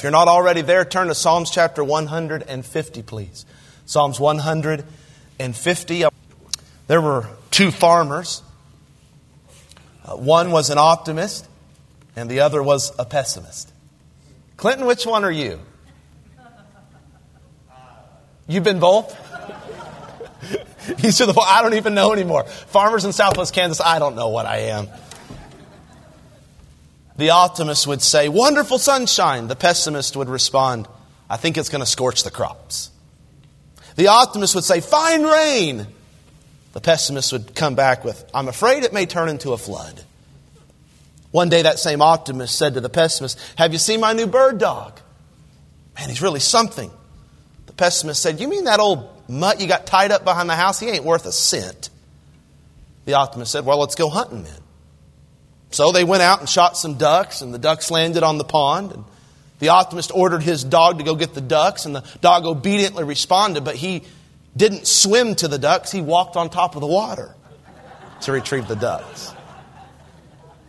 If you're not already there, turn to Psalms chapter 150, please. Psalms 150. There were two farmers. Uh, one was an optimist, and the other was a pessimist. Clinton, which one are you? You've been both? I don't even know anymore. Farmers in Southwest Kansas, I don't know what I am. The optimist would say, Wonderful sunshine. The pessimist would respond, I think it's going to scorch the crops. The optimist would say, Fine rain. The pessimist would come back with, I'm afraid it may turn into a flood. One day, that same optimist said to the pessimist, Have you seen my new bird dog? Man, he's really something. The pessimist said, You mean that old mutt you got tied up behind the house? He ain't worth a cent. The optimist said, Well, let's go hunting then. So they went out and shot some ducks, and the ducks landed on the pond. And the optimist ordered his dog to go get the ducks, and the dog obediently responded, but he didn't swim to the ducks. He walked on top of the water to retrieve the ducks.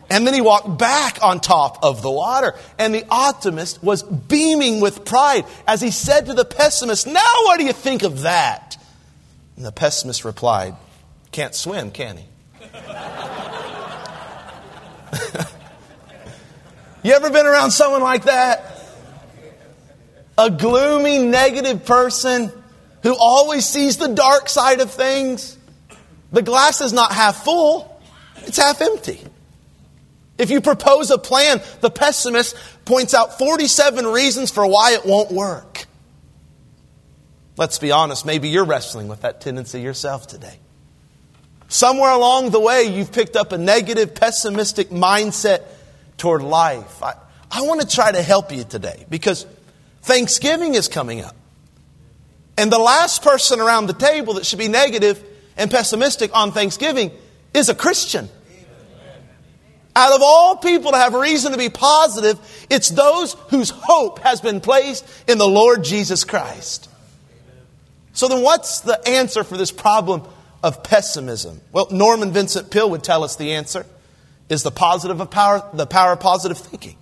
And then he walked back on top of the water. And the optimist was beaming with pride as he said to the pessimist, Now what do you think of that? And the pessimist replied, Can't swim, can he? you ever been around someone like that? A gloomy, negative person who always sees the dark side of things. The glass is not half full, it's half empty. If you propose a plan, the pessimist points out 47 reasons for why it won't work. Let's be honest, maybe you're wrestling with that tendency yourself today. Somewhere along the way, you've picked up a negative, pessimistic mindset toward life. I, I want to try to help you today because Thanksgiving is coming up. And the last person around the table that should be negative and pessimistic on Thanksgiving is a Christian. Out of all people to have reason to be positive, it's those whose hope has been placed in the Lord Jesus Christ. So then what's the answer for this problem of pessimism? Well, Norman Vincent Peale would tell us the answer is the positive of power, the power of positive thinking.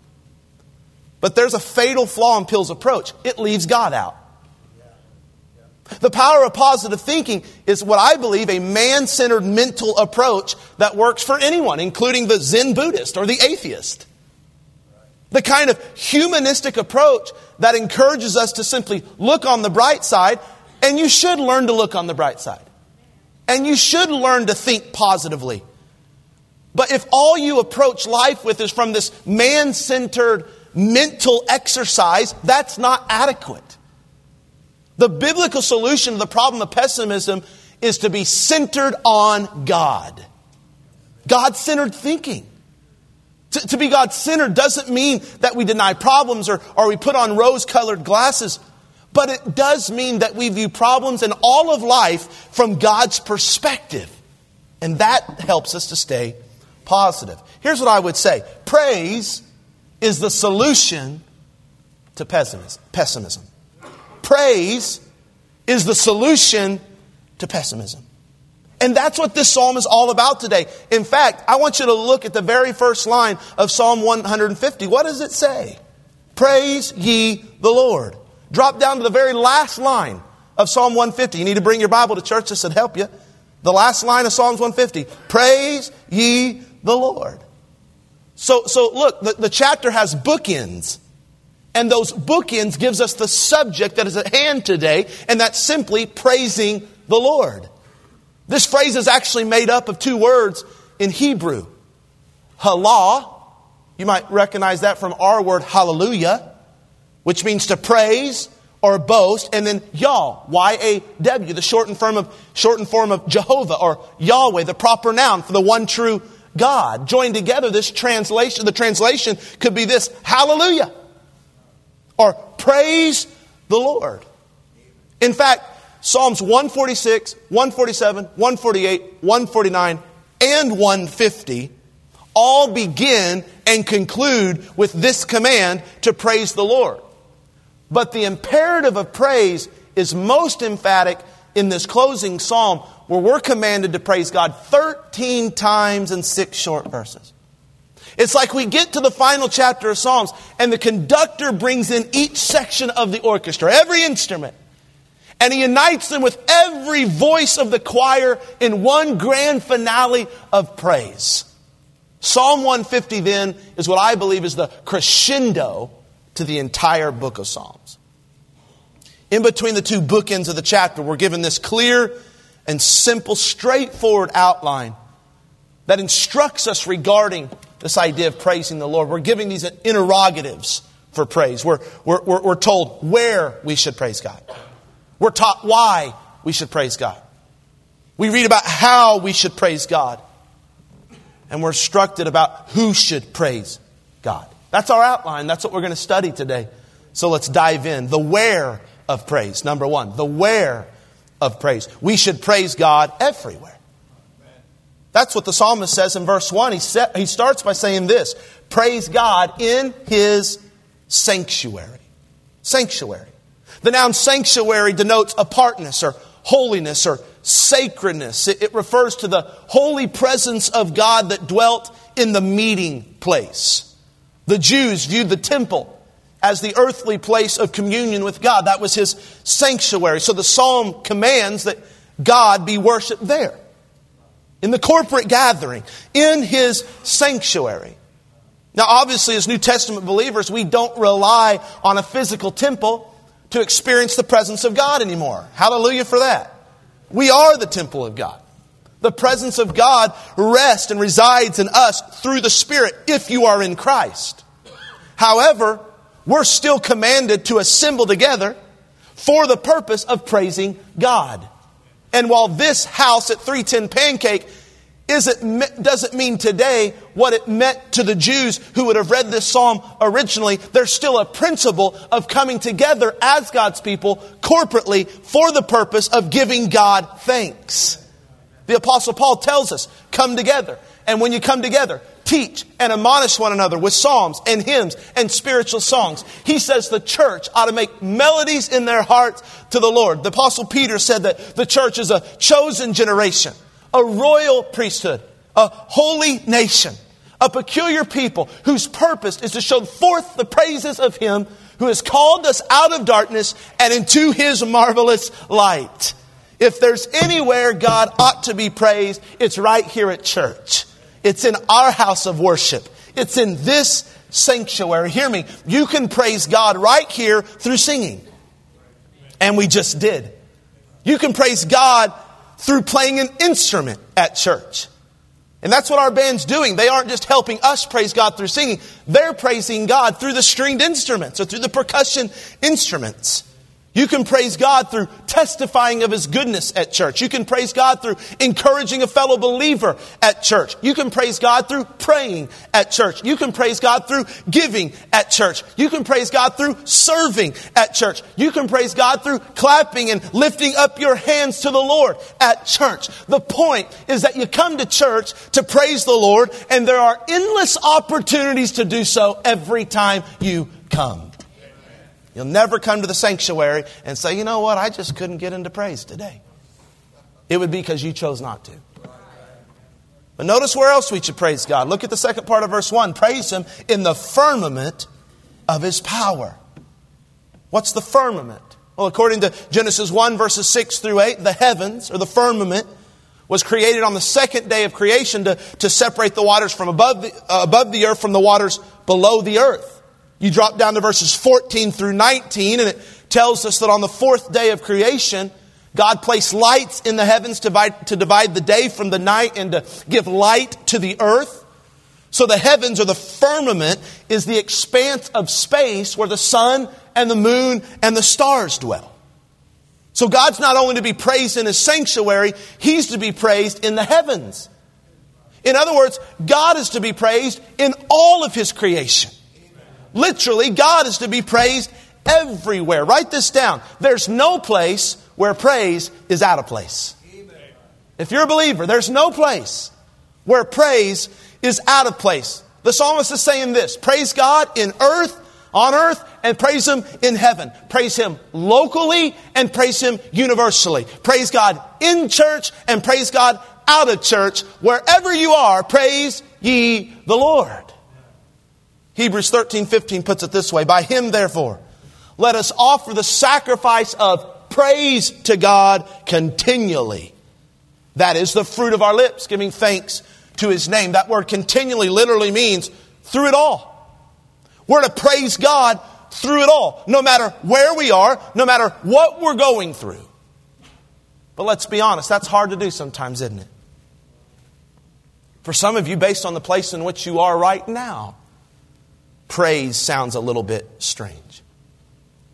But there's a fatal flaw in Peale's approach. It leaves God out. The power of positive thinking is what I believe a man centered mental approach that works for anyone, including the Zen Buddhist or the atheist. The kind of humanistic approach that encourages us to simply look on the bright side, and you should learn to look on the bright side. And you should learn to think positively. But if all you approach life with is from this man centered mental exercise, that's not adequate. The biblical solution to the problem of pessimism is to be centered on God. God centered thinking. To, to, be God centered doesn't mean that we deny problems or, or we put on rose colored glasses, but it does mean that we view problems and all of life from God's perspective. And that helps us to stay positive. Here's what I would say praise is the solution to pessimism. Praise is the solution to pessimism. And that's what this psalm is all about today. In fact, I want you to look at the very first line of Psalm 150. What does it say? Praise ye the Lord. Drop down to the very last line of Psalm 150. You need to bring your Bible to church. This would help you. The last line of Psalms 150. Praise ye the Lord. So, so look, the, the chapter has bookends. And those bookends gives us the subject that is at hand today, and that's simply praising the Lord. This phrase is actually made up of two words in Hebrew. Halal, you might recognize that from our word hallelujah, which means to praise or boast, and then Yah, Y-A-W, the shortened form of, shortened form of Jehovah or Yahweh, the proper noun for the one true God. Joined together, this translation, the translation could be this, hallelujah or praise the Lord. In fact, Psalms 146, 147, 148, 149, and 150 all begin and conclude with this command to praise the Lord. But the imperative of praise is most emphatic in this closing psalm where we're commanded to praise God 13 times in six short verses. It's like we get to the final chapter of Psalms and the conductor brings in each section of the orchestra, every instrument, and he unites them with every voice of the choir in one grand finale of praise. Psalm 150 then is what I believe is the crescendo to the entire book of Psalms. In between the two bookends of the chapter, we're given this clear and simple, straightforward outline that instructs us regarding this idea of praising the Lord. We're giving these interrogatives for praise. We're, we're, we're, told where we should praise God. We're taught why we should praise God. We read about how we should praise God. And we're instructed about who should praise God. That's our outline. That's what we're going to study today. So let's dive in. The where of praise. Number one, the where of praise. We should praise God everywhere. That's what the psalmist says in verse 1. He, set, he starts by saying this Praise God in his sanctuary. Sanctuary. The noun sanctuary denotes apartness or holiness or sacredness. It, it refers to the holy presence of God that dwelt in the meeting place. The Jews viewed the temple as the earthly place of communion with God. That was his sanctuary. So the psalm commands that God be worshiped there. In the corporate gathering, in his sanctuary. Now, obviously, as New Testament believers, we don't rely on a physical temple to experience the presence of God anymore. Hallelujah for that. We are the temple of God. The presence of God rests and resides in us through the Spirit if you are in Christ. However, we're still commanded to assemble together for the purpose of praising God. And while this house at 310 Pancake isn't, doesn't mean today what it meant to the Jews who would have read this psalm originally, there's still a principle of coming together as God's people corporately for the purpose of giving God thanks. The Apostle Paul tells us, come together. And when you come together, teach and admonish one another with psalms and hymns and spiritual songs. He says the church ought to make melodies in their hearts to the Lord. The apostle Peter said that the church is a chosen generation, a royal priesthood, a holy nation, a peculiar people whose purpose is to show forth the praises of him who has called us out of darkness and into his marvelous light. If there's anywhere God ought to be praised, it's right here at church. It's in our house of worship. It's in this sanctuary. Hear me. You can praise God right here through singing. And we just did. You can praise God through playing an instrument at church. And that's what our band's doing. They aren't just helping us praise God through singing. They're praising God through the stringed instruments or through the percussion instruments. You can praise God through testifying of His goodness at church. You can praise God through encouraging a fellow believer at church. You can praise God through praying at church. You can praise God through giving at church. You can praise God through serving at church. You can praise God through clapping and lifting up your hands to the Lord at church. The point is that you come to church to praise the Lord and there are endless opportunities to do so every time you come. You'll never come to the sanctuary and say, you know what, I just couldn't get into praise today. It would be because you chose not to. But notice where else we should praise God. Look at the second part of verse 1. Praise Him in the firmament of His power. What's the firmament? Well, according to Genesis 1, verses 6 through 8, the heavens, or the firmament, was created on the second day of creation to, to separate the waters from above the, uh, above the earth from the waters below the earth. You drop down to verses 14 through 19, and it tells us that on the fourth day of creation, God placed lights in the heavens to divide, to divide the day from the night and to give light to the earth. So the heavens or the firmament is the expanse of space where the sun and the moon and the stars dwell. So God's not only to be praised in his sanctuary, he's to be praised in the heavens. In other words, God is to be praised in all of his creation. Literally, God is to be praised everywhere. Write this down. There's no place where praise is out of place. If you're a believer, there's no place where praise is out of place. The psalmist is saying this praise God in earth, on earth, and praise Him in heaven. Praise Him locally and praise Him universally. Praise God in church and praise God out of church. Wherever you are, praise ye the Lord. Hebrews 13, 15 puts it this way By him, therefore, let us offer the sacrifice of praise to God continually. That is the fruit of our lips, giving thanks to his name. That word continually literally means through it all. We're to praise God through it all, no matter where we are, no matter what we're going through. But let's be honest, that's hard to do sometimes, isn't it? For some of you, based on the place in which you are right now, praise sounds a little bit strange.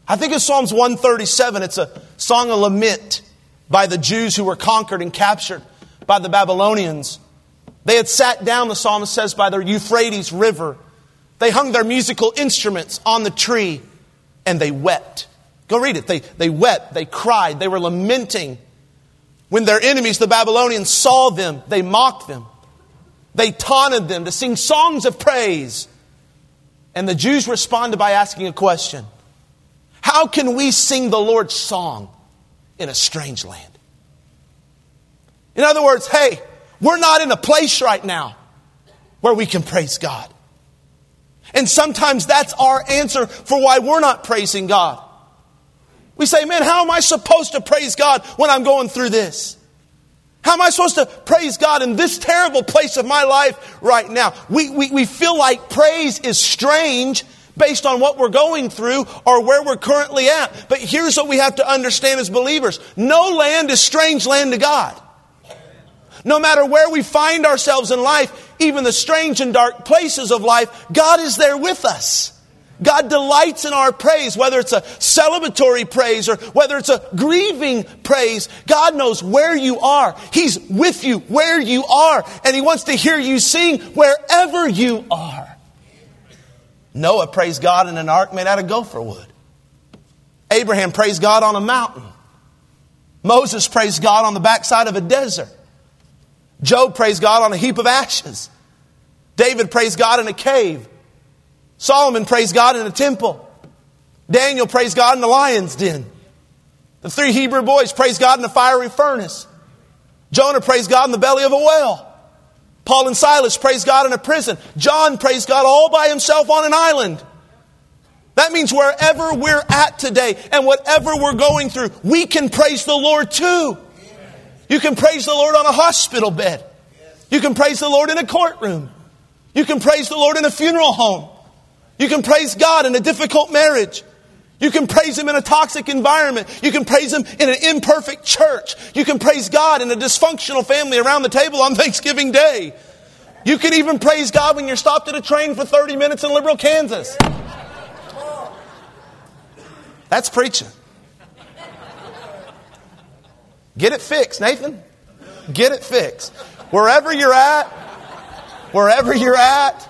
I think it's Psalms 137. It's a song of lament by the Jews who were conquered and captured by the Babylonians. They had sat down, the psalmist says, by the Euphrates River. They hung their musical instruments on the tree and they wept. Go read it. They, they wept, they cried, they were lamenting. When their enemies, the Babylonians, saw them, they mocked them. They taunted them to sing songs of praise. And the Jews responded by asking a question How can we sing the Lord's song in a strange land? In other words, hey, we're not in a place right now where we can praise God. And sometimes that's our answer for why we're not praising God. We say, man, how am I supposed to praise God when I'm going through this? How am I supposed to praise God in this terrible place of my life right now? We, we, we feel like praise is strange based on what we're going through or where we're currently at. But here's what we have to understand as believers. No land is strange land to God. No matter where we find ourselves in life, even the strange and dark places of life, God is there with us. God delights in our praise, whether it's a celebratory praise or whether it's a grieving praise. God knows where you are. He's with you where you are, and He wants to hear you sing wherever you are. Noah praised God in an ark made out of gopher wood. Abraham praised God on a mountain. Moses praised God on the backside of a desert. Job praised God on a heap of ashes. David praised God in a cave. Solomon praised God in a temple. Daniel praised God in the lion's den. The three Hebrew boys praised God in the fiery furnace. Jonah praised God in the belly of a whale. Paul and Silas praised God in a prison. John praised God all by himself on an island. That means wherever we're at today and whatever we're going through, we can praise the Lord too. You can praise the Lord on a hospital bed. You can praise the Lord in a courtroom. You can praise the Lord in a funeral home. You can praise God in a difficult marriage. You can praise Him in a toxic environment. You can praise Him in an imperfect church. You can praise God in a dysfunctional family around the table on Thanksgiving Day. You can even praise God when you're stopped at a train for 30 minutes in Liberal Kansas. That's preaching. Get it fixed, Nathan. Get it fixed. Wherever you're at, wherever you're at,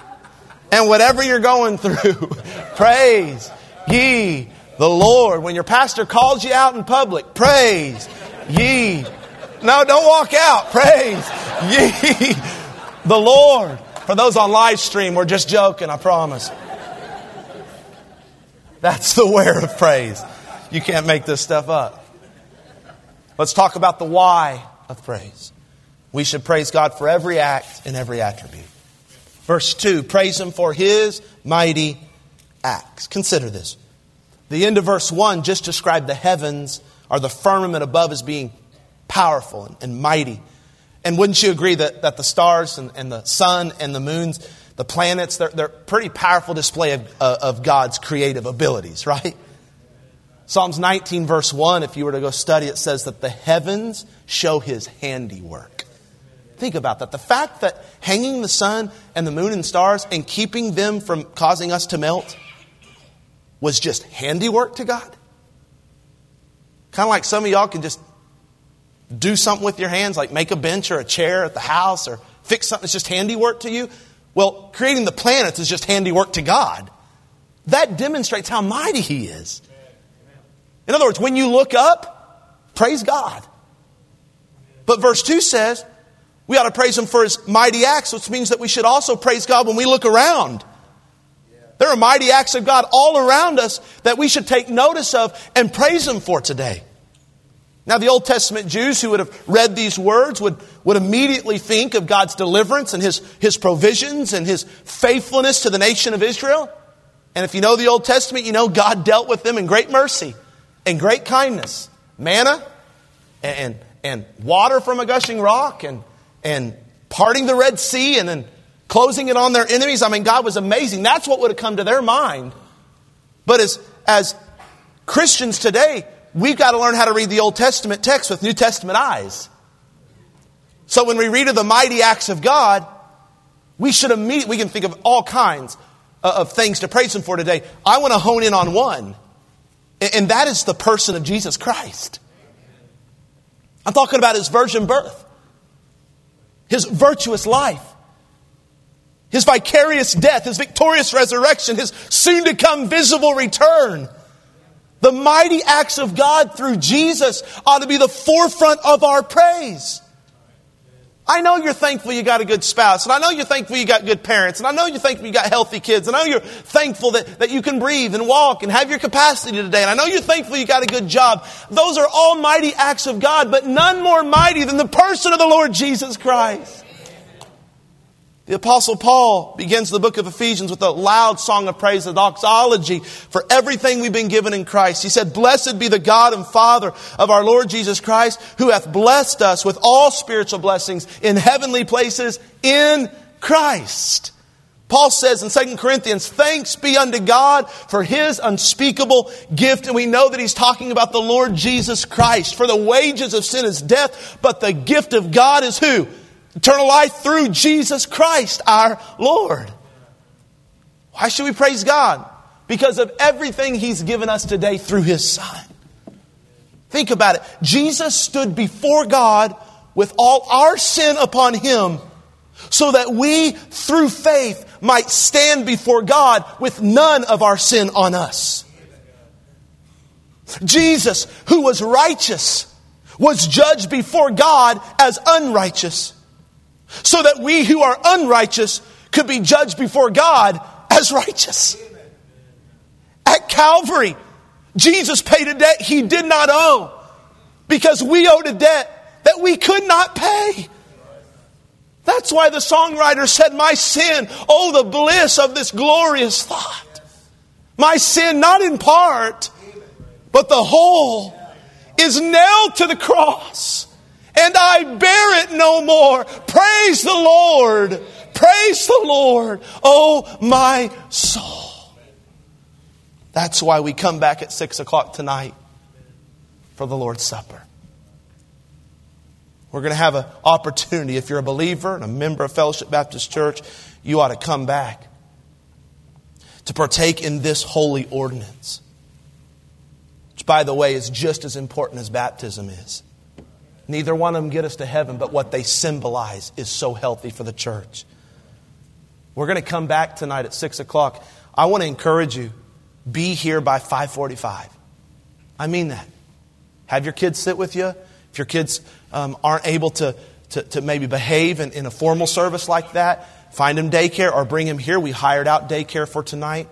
and whatever you're going through, praise ye the Lord. When your pastor calls you out in public, praise ye. No, don't walk out. Praise ye the Lord. For those on live stream, we're just joking, I promise. That's the where of praise. You can't make this stuff up. Let's talk about the why of praise. We should praise God for every act and every attribute. Verse 2 Praise Him for His mighty acts. Consider this. The end of verse 1 just described the heavens or the firmament above as being powerful and, and mighty. And wouldn't you agree that, that the stars and, and, the sun and the moons, the planets, they're, they're pretty powerful display of, uh, of God's creative abilities, right? Psalms 19, verse 1, if you were to go study, it says that the heavens show his handiwork. Think about that. The fact that hanging the sun and the moon and stars and keeping them from causing us to melt was just handiwork to God. Kind of like some of y'all can just do something with your hands, like make a bench or a chair at the house or fix something that's just handiwork to you. Well, creating the planets is just handiwork to God. That demonstrates how mighty He is. In other words, when you look up, praise God. But verse 2 says, we ought to praise Him for His mighty acts, which means that we should also praise God when we look around. There are mighty acts of God all around us that we should take notice of and praise Him for today. Now, the Old Testament Jews who would have read these words would, would immediately think of God's deliverance and his, his provisions and his faithfulness to the nation of Israel. And if you know the Old Testament, you know God dealt with them in great mercy and great kindness. Manna and, and, and water from a gushing rock and, and parting the Red Sea and then closing it on their enemies. I mean, God was amazing. That's what would have come to their mind. But as, as Christians today, we've got to learn how to read the Old Testament text with New Testament eyes. So when we read of the mighty acts of God, we should immediately, we can think of all kinds uh, of things to praise Him for today. I want to hone in on one, and that is the person of Jesus Christ. I'm talking about His virgin birth, His virtuous life, His vicarious death, His victorious resurrection, His soon to come visible return. The mighty acts of God through Jesus ought to be the forefront of our praise. I know you're thankful you got a good spouse, and I know you're thankful you got good parents, and I know you're thankful you got healthy kids, and I know you're thankful that, that you can breathe and walk and have your capacity today, and I know you're thankful you got a good job. Those are all mighty acts of God, but none more mighty than the person of the Lord Jesus Christ. The apostle Paul begins the book of Ephesians with a loud song of praise, a doxology for everything we've been given in Christ. He said, blessed be the God and Father of our Lord Jesus Christ, who hath blessed us with all spiritual blessings in heavenly places in Christ. Paul says in 2 Corinthians, thanks be unto God for his unspeakable gift. And we know that he's talking about the Lord Jesus Christ. For the wages of sin is death, but the gift of God is who? Eternal life through Jesus Christ our Lord. Why should we praise God? Because of everything He's given us today through His Son. Think about it. Jesus stood before God with all our sin upon Him so that we, through faith, might stand before God with none of our sin on us. Jesus, who was righteous, was judged before God as unrighteous so that we who are unrighteous could be judged before God as righteous. At Calvary, Jesus paid a debt he did not owe because we owed a debt that we could not pay. That's why the songwriter said, My sin, oh, the bliss of this glorious thought. My sin, not in part, but the whole, is nailed to the cross and I bear it no more. Praise the Lord. Praise the Lord. Oh, my soul. That's why we come back at six o'clock tonight for the Lord's Supper. We're going to have an opportunity. If you're a believer and a member of Fellowship Baptist Church, you ought to come back to partake in this holy ordinance. Which, by the way, is just as important as baptism is. Neither one of them get us to heaven, but what they symbolize is so healthy for the church. We're going to come back tonight at 6 o'clock. I want to encourage you, be here by 545. I mean that. Have your kids sit with you. If your kids um, aren't able to, to, to maybe behave in, in a formal service like that, find them daycare or bring them here. We hired out daycare for tonight.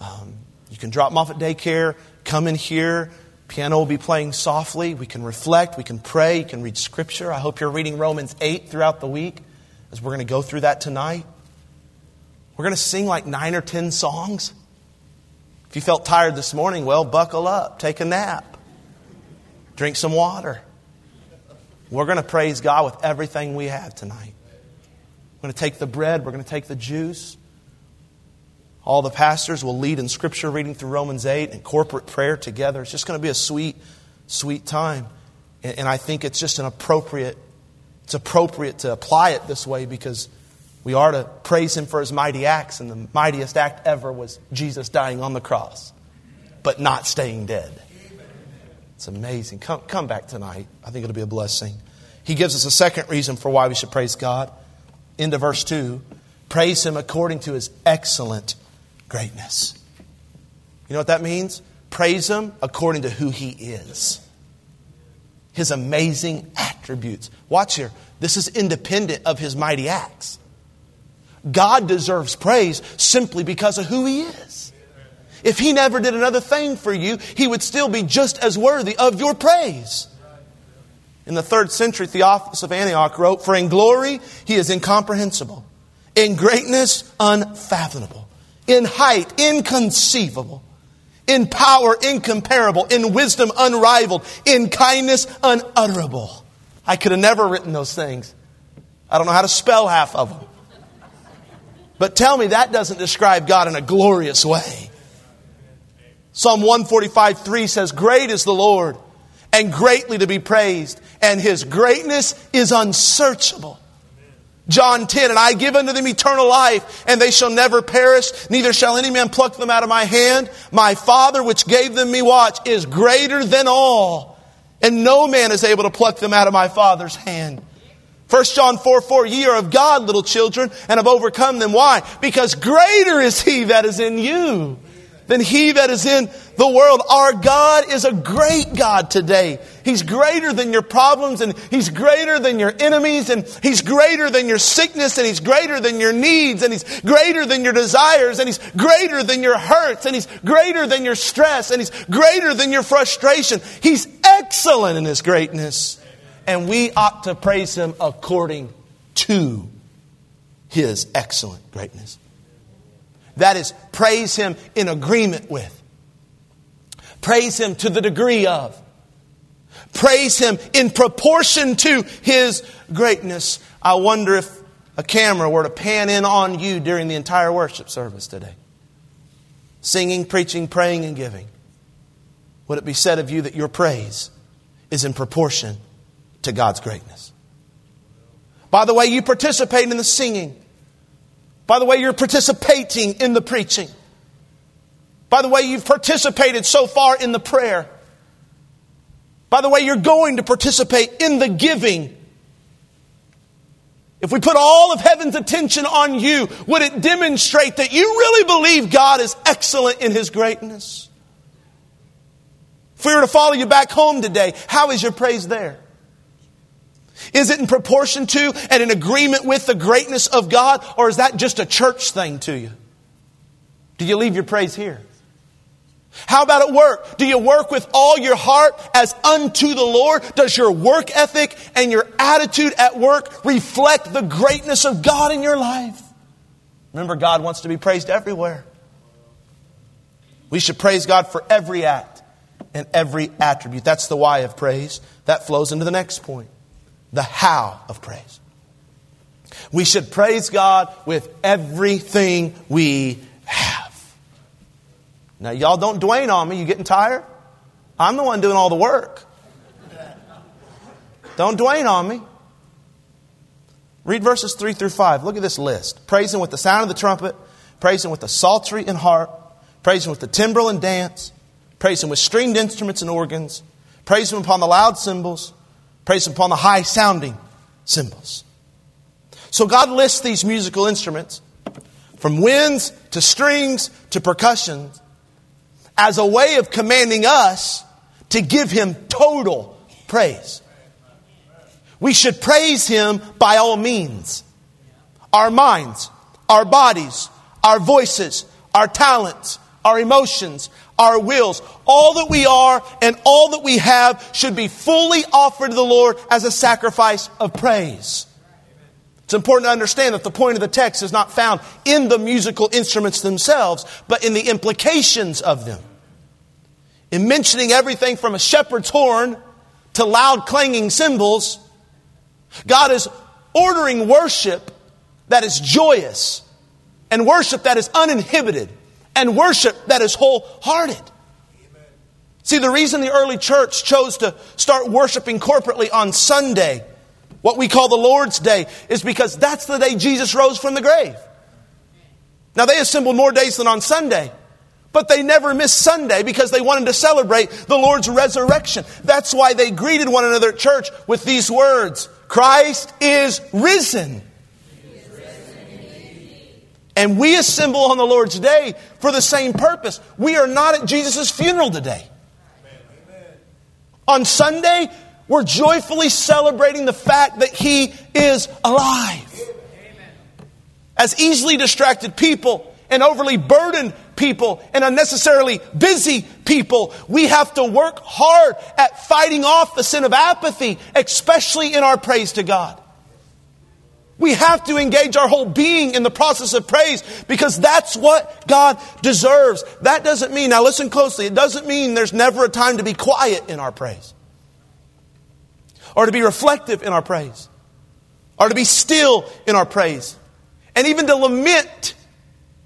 Um, you can drop them off at daycare, come in here, Piano will be playing softly. We can reflect. We can pray. You can read Scripture. I hope you're reading Romans 8 throughout the week as we're going to go through that tonight. We're going to sing like nine or ten songs. If you felt tired this morning, well, buckle up, take a nap, drink some water. We're going to praise God with everything we have tonight. We're going to take the bread, we're going to take the juice. All the pastors will lead in scripture reading through Romans 8 and corporate prayer together. It's just going to be a sweet, sweet time. And, and I think it's just an appropriate, it's appropriate to apply it this way because we are to praise him for his mighty acts. And the mightiest act ever was Jesus dying on the cross, but not staying dead. It's amazing. Come, come back tonight. I think it'll be a blessing. He gives us a second reason for why we should praise God. Into verse 2 Praise him according to his excellent greatness. You know what that means? Praise Him according to who He is. His amazing attributes. Watch here. This is independent of His mighty acts. God deserves praise simply because of who He is. If He never did another thing for you, He would still be just as worthy of your praise. in the third century, Theophilus of Antioch wrote, For in glory he is incomprehensible, in greatness unfathomable, in height inconceivable, in power incomparable, in wisdom unrivaled, in kindness unutterable. I could have never written those things. I don't know how to spell half of them. But tell me that doesn't describe God in a glorious way. Psalm 145 3 says, Great is the Lord and greatly to be praised, and his greatness is unsearchable. John 10, and I give unto them eternal life, and they shall never perish, neither shall any man pluck them out of my hand. My Father, which gave them me watch, is greater than all, and no man is able to pluck them out of my Father's hand. 1 John 4 4, ye are of God, little children, and have overcome them. Why? Because greater is he that is in you than he that is in the world. Our God is a great God today. He's greater than your problems and He's greater than your enemies and He's greater than your sickness and He's greater than your needs and He's greater than your desires and He's greater than your hurts and He's greater than your stress and He's greater than your frustration. He's excellent in His greatness and we ought to praise Him according to His excellent greatness. That is, praise Him in agreement with. Praise Him to the degree of. Praise Him in proportion to His greatness. I wonder if a camera were to pan in on you during the entire worship service today. Singing, preaching, praying, and giving. Would it be said of you that your praise is in proportion to God's greatness? By the way you participate in the singing, by the way, you're participating in the preaching. By the way, you've participated so far in the prayer. By the way, you're going to participate in the giving. If we put all of heaven's attention on you, would it demonstrate that you really believe God is excellent in His greatness? If we were to follow you back home today, how is your praise there? Is it in proportion to and in agreement with the greatness of God, or is that just a church thing to you? Do you leave your praise here? How about at work? Do you work with all your heart as unto the Lord? Does your work ethic and your attitude at work reflect the greatness of God in your life? Remember, God wants to be praised everywhere. We should praise God for every act and every attribute. That's the why of praise. That flows into the next point the how of praise. We should praise God with everything we have. Now, y'all don't Dwayne on me. You getting tired? I'm the one doing all the work. Don't Dwayne on me. Read verses 3 through 5. Look at this list. Praise Him with the sound of the trumpet, praise Him with the psaltery and harp, praise Him with the timbrel and dance, praise Him with stringed instruments and organs, praise Him upon the loud cymbals, Praise upon the high sounding cymbals. So God lists these musical instruments from winds to strings to percussion as a way of commanding us to give Him total praise. We should praise Him by all means. Our minds, our bodies, our voices, our talents, our emotions, our wills, all that we are and all that we have should be fully offered to the Lord as a sacrifice of praise. It's important to understand that the point of the text is not found in the musical instruments themselves, but in the implications of them. In mentioning everything from a shepherd's horn to loud clanging cymbals, God is ordering worship that is joyous and worship that is uninhibited and worship that is wholehearted. See, the reason the early church chose to start worshiping corporately on Sunday, what we call the Lord's Day, is because that's the day Jesus rose from the grave. Now, they assembled more days than on Sunday, but they never missed Sunday because they wanted to celebrate the Lord's resurrection. That's why they greeted one another at church with these words Christ is risen. And we assemble on the Lord's day for the same purpose. We are not at Jesus' funeral today. On Sunday, we're joyfully celebrating the fact that He is alive. As easily distracted people and overly burdened people and unnecessarily busy people. We have to work hard at fighting off the sin of apathy, especially in our praise to God. We have to engage our whole being in the process of praise because that's what God deserves. That doesn't mean, now listen closely, it doesn't mean there's never a time to be quiet in our praise or to be reflective in our praise or to be still in our praise and even to lament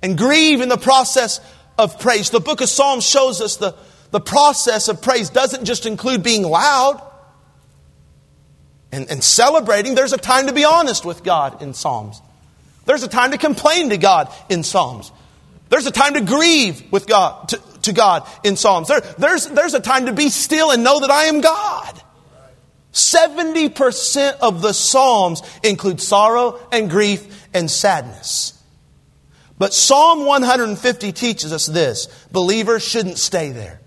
and grieve in the process of praise. The book of Psalms shows us the, the process of praise doesn't just include being loud and, and celebrating. There's a time to be honest with God in Psalms. There's a time to complain to God in Psalms. There's a time to grieve with God, to, to God in Psalms. There, there's, there's a time to be still and know that I am God. 70% of the Psalms include sorrow and grief and sadness. But Psalm 150 teaches us this believers shouldn't stay there.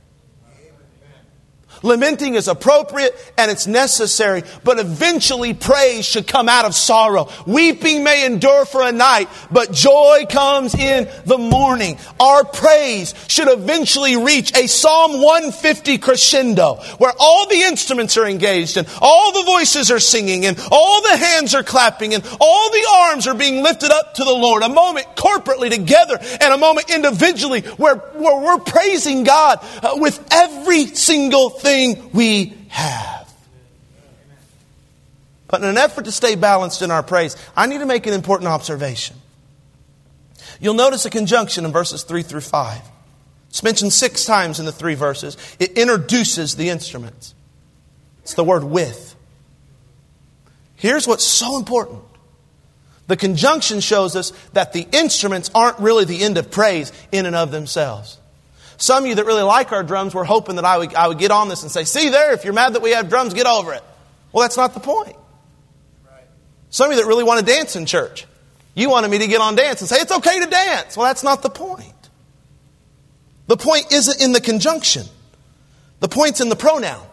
Lamenting is appropriate and it's necessary, but eventually praise should come out of sorrow. Weeping may endure for a night, but joy comes in the morning. Our praise should eventually reach a Psalm 150 crescendo where all the instruments are engaged and all the voices are singing and all the hands are clapping and all the arms are being lifted up to the Lord. A moment corporately together and a moment individually where, where we're praising God uh, with every single thing everything we have. But in an effort to stay balanced in our praise, I need to make an important observation. You'll notice a conjunction in verses 3 through 5. It's mentioned six times in the three verses. It introduces the instruments. It's the word with. Here's what's so important. The conjunction shows us that the instruments aren't really the end of praise in and of themselves. Some of you that really like our drums were hoping that I would, I would get on this and say, see there, if you're mad that we have drums, get over it. Well, that's not the point. Some of you that really want to dance in church, you wanted me to get on dance and say, it's okay to dance. Well, that's not the point. The point isn't in the conjunction. The point's in the pronoun.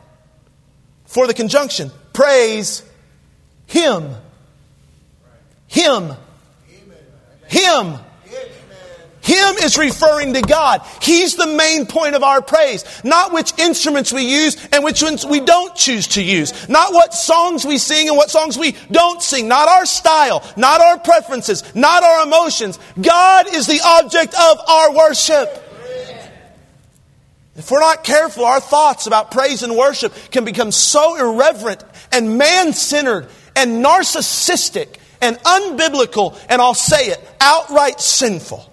For the conjunction, praise Him. Him. Him. Him is referring to God. He's the main point of our praise. Not which instruments we use and which ones we don't choose to use. Not what songs we sing and what songs we don't sing. Not our style. Not our preferences. Not our emotions. God is the object of our worship. If we're not careful, our thoughts about praise and worship can become so irreverent and man centered and narcissistic and unbiblical, and I'll say it, outright sinful.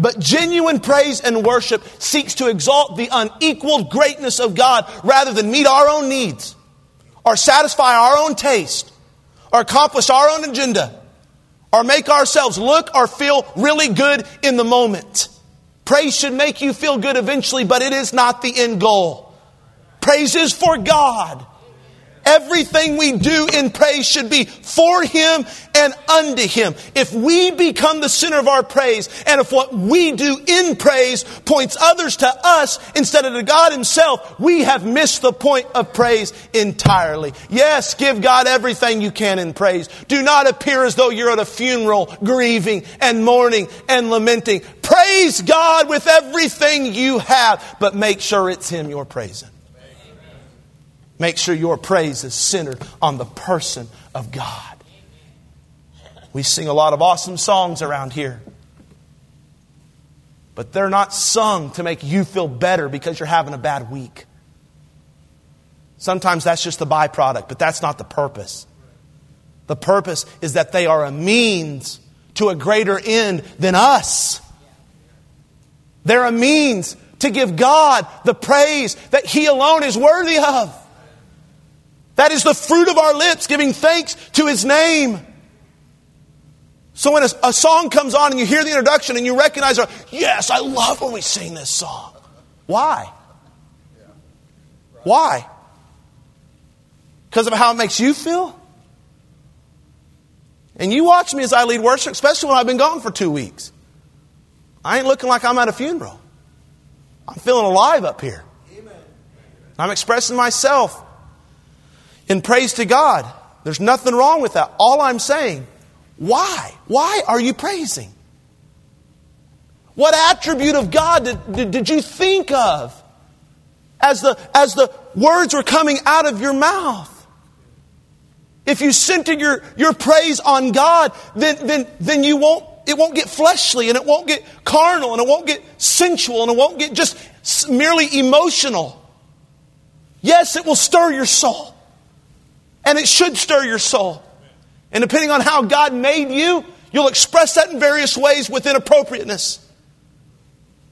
But genuine praise and worship seeks to exalt the unequaled greatness of God rather than meet our own needs or satisfy our own taste or accomplish our own agenda or make ourselves look or feel really good in the moment. Praise should make you feel good eventually, but it is not the end goal. Praise is for God. Everything we do in praise should be for Him and unto Him. If we become the center of our praise, and if what we do in praise points others to us instead of to God Himself, we have missed the point of praise entirely. Yes, give God everything you can in praise. Do not appear as though you're at a funeral grieving and mourning and lamenting. Praise God with everything you have, but make sure it's Him you're praising. Make sure your praise is centered on the person of God. We sing a lot of awesome songs around here. But they're not sung to make you feel better because you're having a bad week. Sometimes that's just the byproduct, but that's not the purpose. The purpose is that they are a means to a greater end than us. They're a means to give God the praise that He alone is worthy of. That is the fruit of our lips, giving thanks to His name. So when a, a, song comes on and you hear the introduction and you recognize, yes, I love when we sing this song. Why? Why? Because of how it makes you feel? And you watch me as I lead worship, especially when I've been gone for two weeks. I ain't looking like I'm at a funeral. I'm feeling alive up here. I'm expressing myself in praise to God. There's nothing wrong with that. All I'm saying, why? Why are you praising? What attribute of God did, did, did you think of as the, as the words were coming out of your mouth? If you center your, your praise on God, then, then, then you won't, it won't get fleshly and it won't get carnal and it won't get sensual and it won't get just merely emotional. Yes, it will stir your soul. And it should stir your soul. And depending on how God made you, you'll express that in various ways within appropriateness.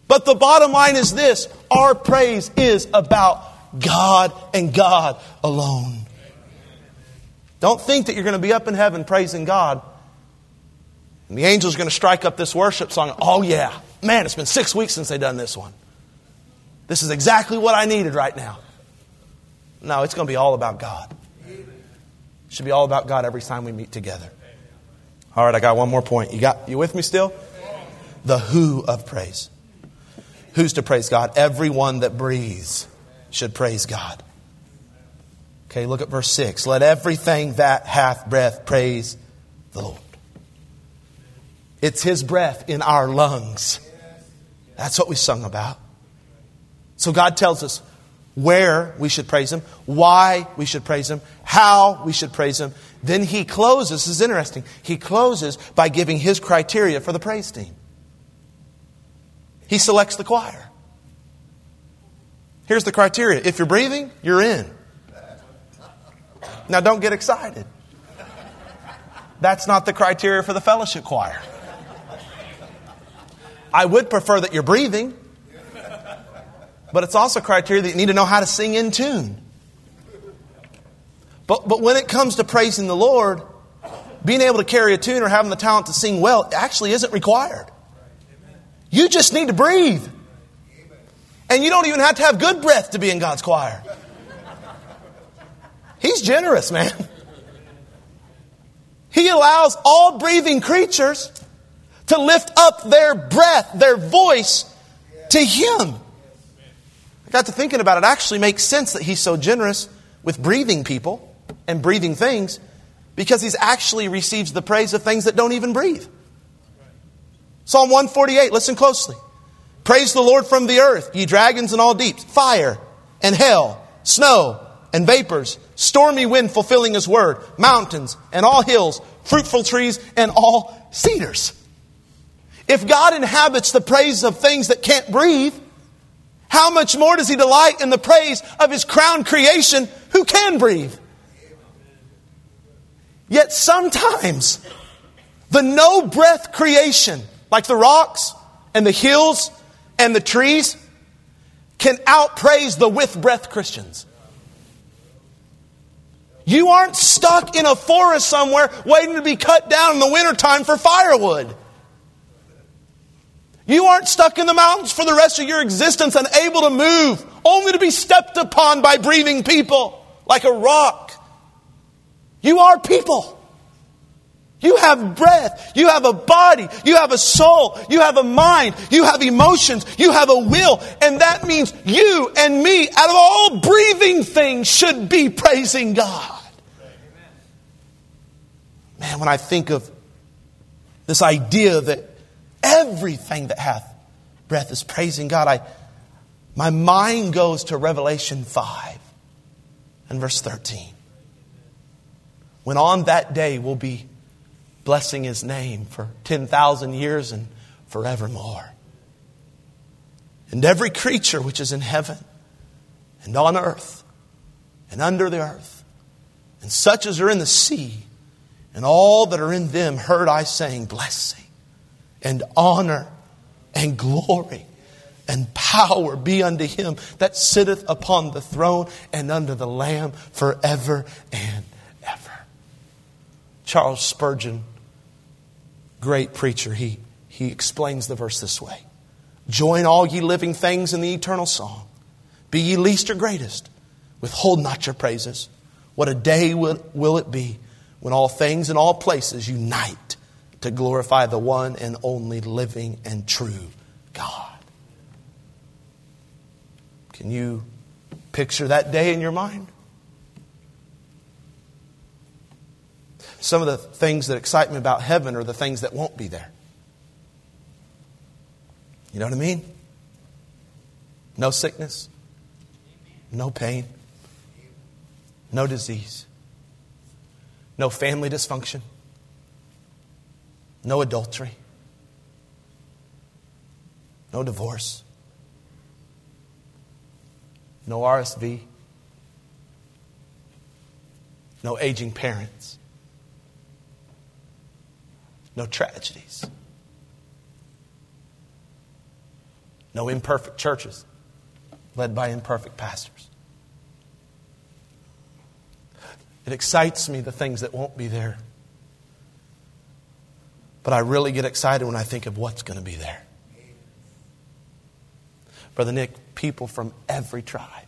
But the bottom line is this our praise is about God and God alone. Don't think that you're going to be up in heaven praising God. And the angel's going to strike up this worship song. Oh, yeah. Man, it's been six weeks since they've done this one. This is exactly what I needed right now. No, it's going to be all about God. Should be all about God every time we meet together. All right, I got one more point. You got you with me still? The who of praise. Who's to praise God? Everyone that breathes should praise God. Okay, look at verse 6. Let everything that hath breath praise the Lord. It's His breath in our lungs. That's what we sung about. So God tells us where we should praise Him, why we should praise Him, how we should praise Him. Then He closes, this is interesting, He closes by giving His criteria for the praise team. He selects the choir. Here's the criteria if you're breathing, you're in. Now don't get excited. That's not the criteria for the fellowship choir. I would prefer that you're breathing. But it's also criteria that you need to know how to sing in tune. But, but when it comes to praising the Lord, being able to carry a tune or having the talent to sing well actually isn't required. You just need to breathe. And you don't even have to have good breath to be in God's choir. He's generous, man. He allows all breathing creatures to lift up their breath, their voice to Him. I got to thinking about it. it actually makes sense that he's so generous with breathing people and breathing things because he's actually receives the praise of things that don't even breathe. Psalm 148, listen closely. Praise the Lord from the earth, ye dragons and all deeps, fire and hail, snow and vapors, stormy wind fulfilling his word, mountains and all hills, fruitful trees and all cedars. If God inhabits the praise of things that can't breathe, how much more does he delight in the praise of his crown creation who can breathe? Yet sometimes the no breath creation, like the rocks and the hills and the trees, can outpraise the with breath Christians. You aren't stuck in a forest somewhere waiting to be cut down in the wintertime for firewood. You aren't stuck in the mountains for the rest of your existence, unable to move, only to be stepped upon by breathing people like a rock. You are people. You have breath. You have a body. You have a soul. You have a mind. You have emotions. You have a will. And that means you and me, out of all breathing things, should be praising God. Man, when I think of this idea that everything that hath breath is praising God. I, my mind goes to Revelation 5 and verse 13. When on that day we'll be blessing his name for 10,000 years and forevermore. And every creature which is in heaven and on earth and under the earth, and such as are in the sea, and all that are in them, heard I saying, Blessing and honor and glory and power be unto him that sitteth upon the throne and unto the Lamb forever and ever. Charles Spurgeon, great preacher, he, he explains the verse this way Join all ye living things in the eternal song. Be ye least or greatest, withhold not your praises. What a day will, will it be when all things and all places unite to glorify the one and only living and true God. Can you picture that day in your mind? Some of the things that excite me about heaven are the things that won't be there. You know what I mean? No sickness, no pain, no disease, no family dysfunction, no adultery, no divorce, no RSV, no aging parents, no tragedies, no imperfect churches led by imperfect pastors. It excites me the things that won't be there. But I really get excited when I think of what's going to be there. Brother Nick, people from every tribe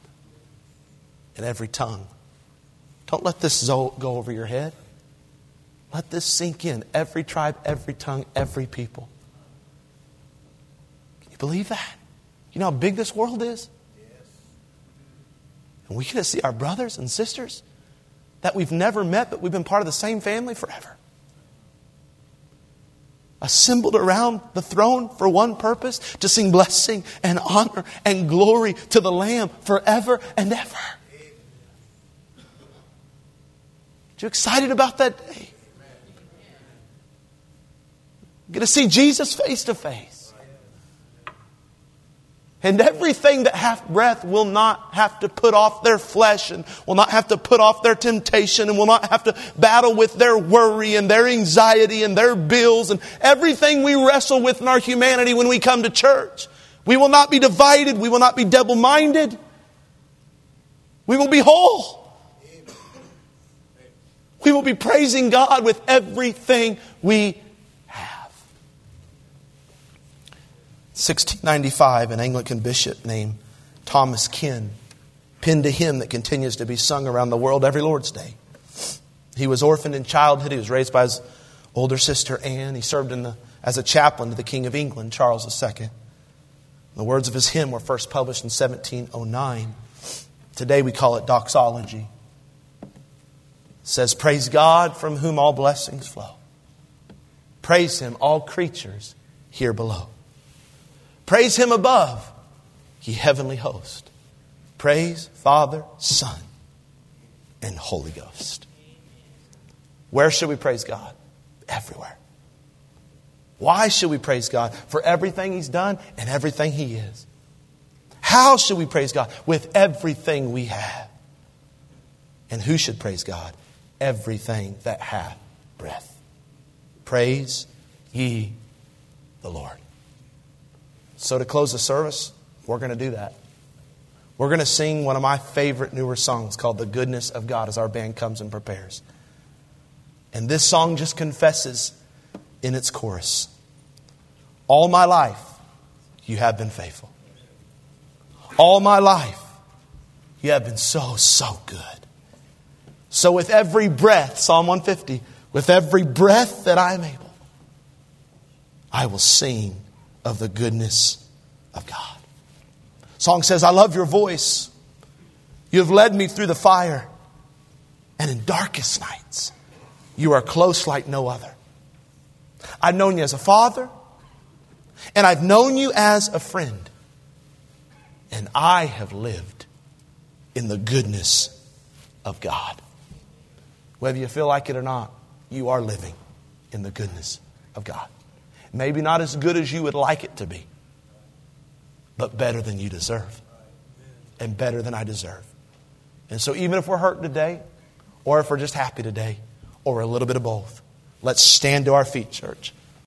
and every tongue. Don't let this go over your head. Let this sink in. Every tribe, every tongue, every people. Can you believe that? You know how big this world is? And we get to see our brothers and sisters that we've never met, but we've been part of the same family forever. Assembled around the throne for one purpose to sing blessing and honor and glory to the Lamb forever and ever. Are you excited about that day? Get to see Jesus face to face. And everything that hath breath will not have to put off their flesh and will not have to put off their temptation and will not have to battle with their worry and their anxiety and their bills and everything we wrestle with in our humanity when we come to church. We will not be divided. We will not be double minded. We will be whole. We will be praising God with everything we 1695, an Anglican bishop named Thomas Ken penned a hymn that continues to be sung around the world every Lord's Day. He was orphaned in childhood. He was raised by his older sister Anne. He served the, as a chaplain to the King of England, Charles II. The words of his hymn were first published in 1709. Today we call it doxology. It says, Praise God from whom all blessings flow. Praise him, all creatures here below. Praise him above, ye heavenly host. Praise Father, Son, and Holy Ghost. Where should we praise God? Everywhere. Why should we praise God? For everything He's done and everything He is. How should we praise God? With everything we have. And who should praise God? Everything that hath breath. Praise ye the Lord. So, to close the service, we're going to do that. We're going to sing one of my favorite newer songs called The Goodness of God as our band comes and prepares. And this song just confesses in its chorus All my life, you have been faithful. All my life, you have been so, so good. So, with every breath, Psalm 150, with every breath that I am able, I will sing of the goodness of God. Song says, I love your voice. You have led me through the fire, and in darkest nights, you are close like no other. I've known you as a father, and I've known you as a friend, and I have lived in the goodness of God. Whether you feel like it or not, you are living in the goodness of God. Maybe not as good as you would like it to be, but better than you deserve. And better than I deserve. And so, even if we're hurt today, or if we're just happy today, or a little bit of both, let's stand to our feet, church.